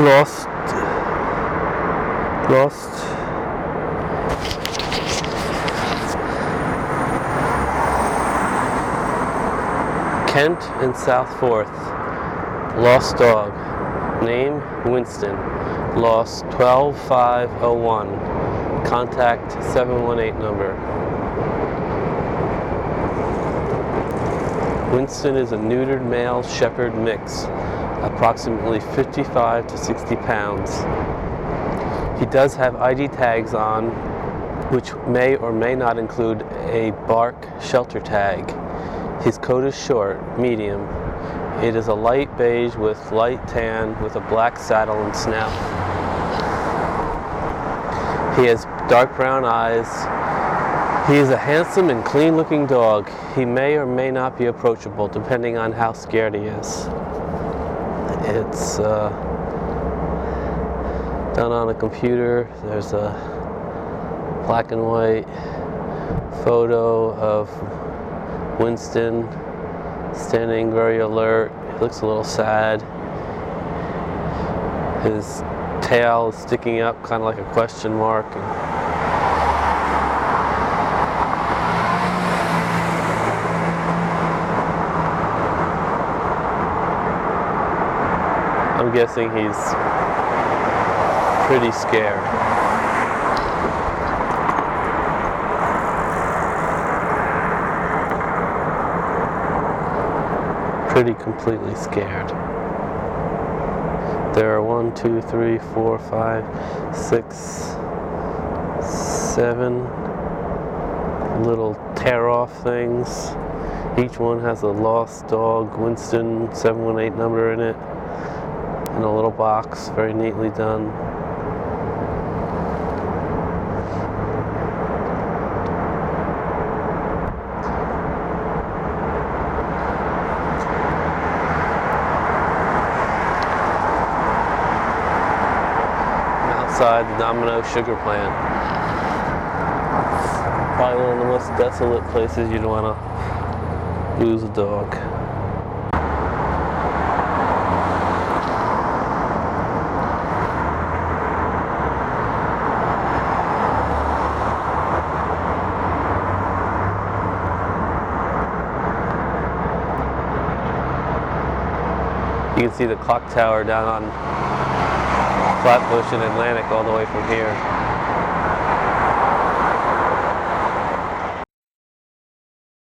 Lost. Lost. Kent and South Fourth. Lost dog. Name Winston. Lost 12501. Contact 718 number. Winston is a neutered male shepherd mix, approximately 55 to 60 pounds. He does have ID tags on, which may or may not include a BARC shelter tag. His coat is short, medium. It is a light beige with light tan with a black saddle and snout. He has dark brown eyes. He is a handsome and clean looking dog. He may or may not be approachable depending on how scared he is. It's uh, done on a computer. There's a black and white photo of Winston standing very alert. He looks a little sad. His tail is sticking up, kind of like a question mark. I'm guessing he's pretty scared. Pretty completely scared. There are one, two, three, four, five, six, seven little tear off things. Each one has a lost dog, Winston 718 number in it in a little box, very neatly done. Outside the Domino Sugar Plant. Probably one of the most desolate places you'd want to lose a dog. You can see the clock tower down on Flatbush and Atlantic all the way from here.